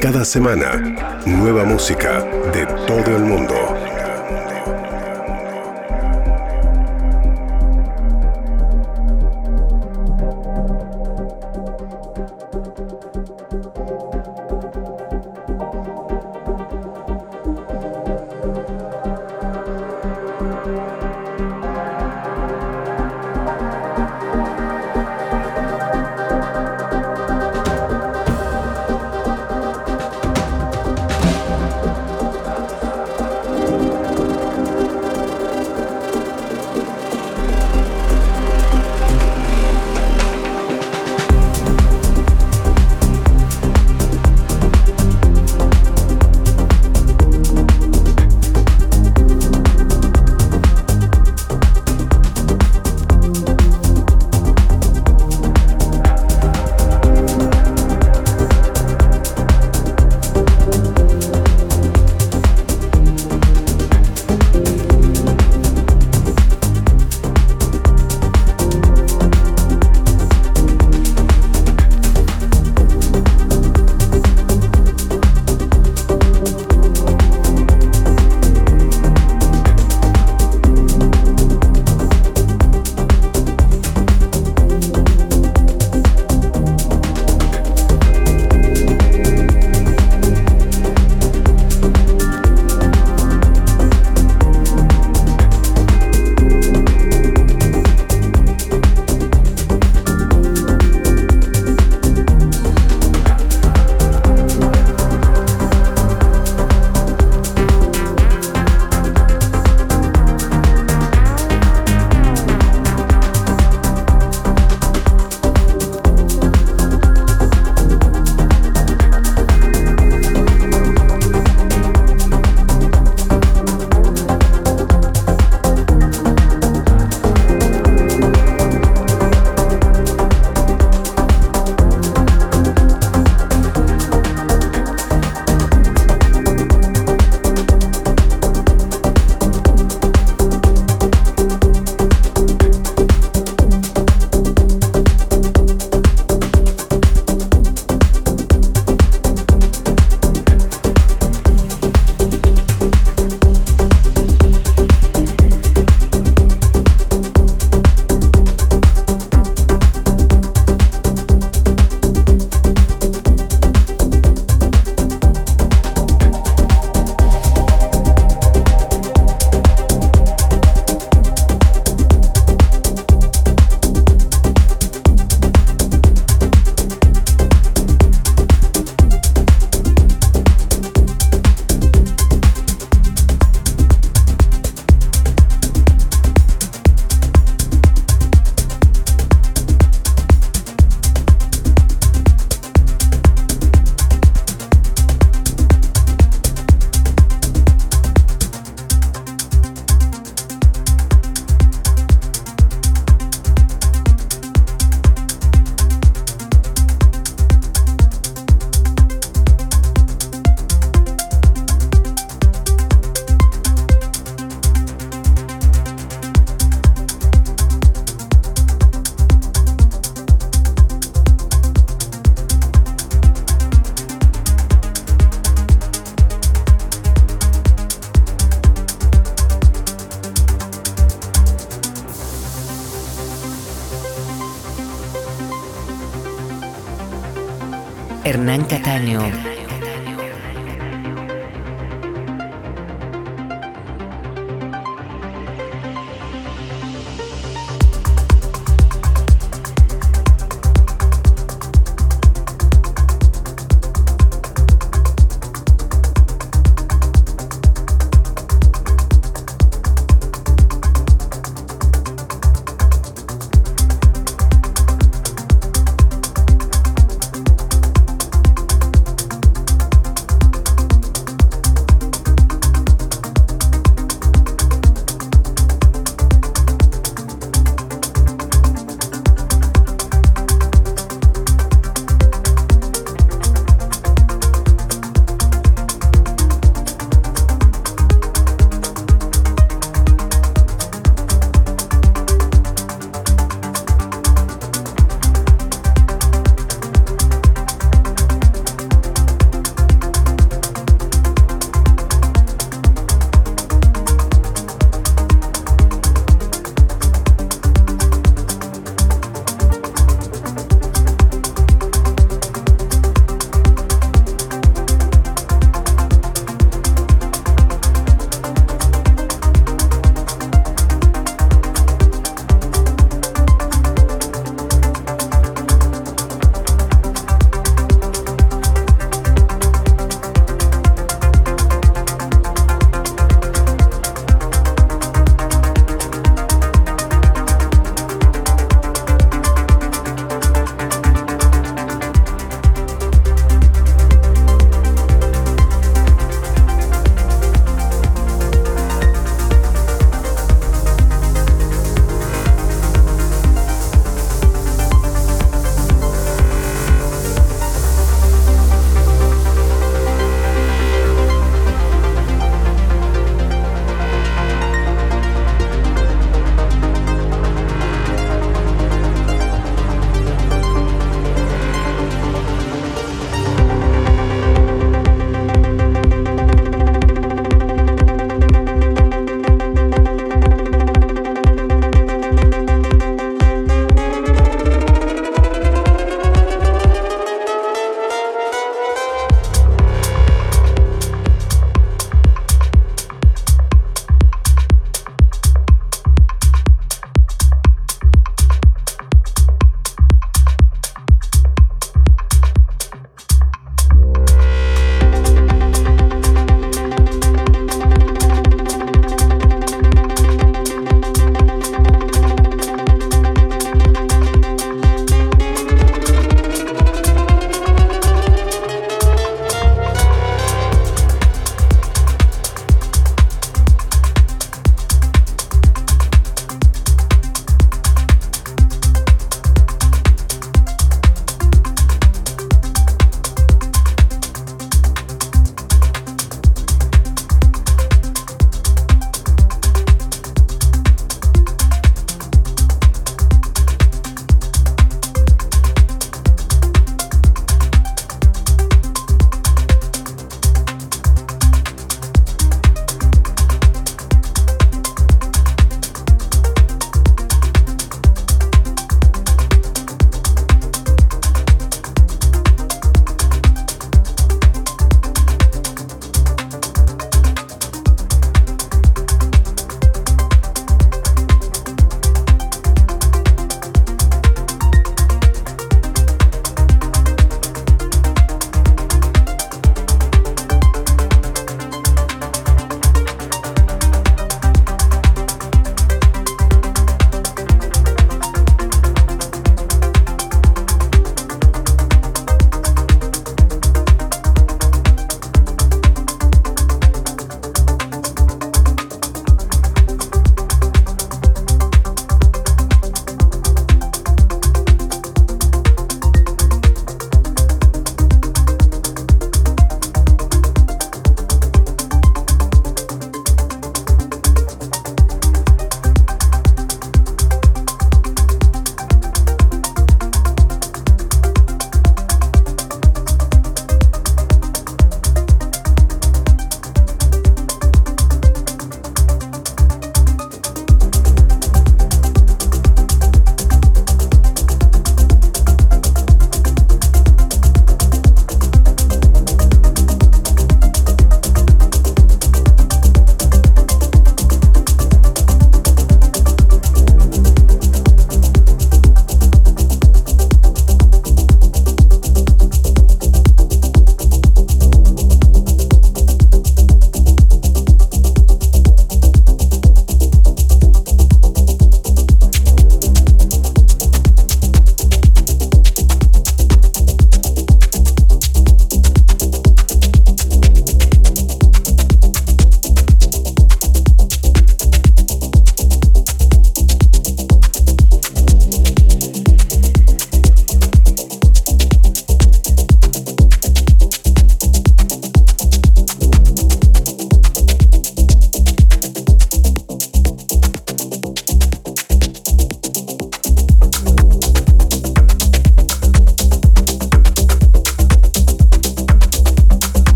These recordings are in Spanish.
Cada semana, nueva música de todo el mundo.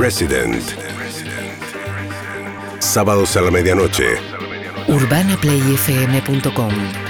Resident. Sábados a la medianoche. UrbanaPlayFM.com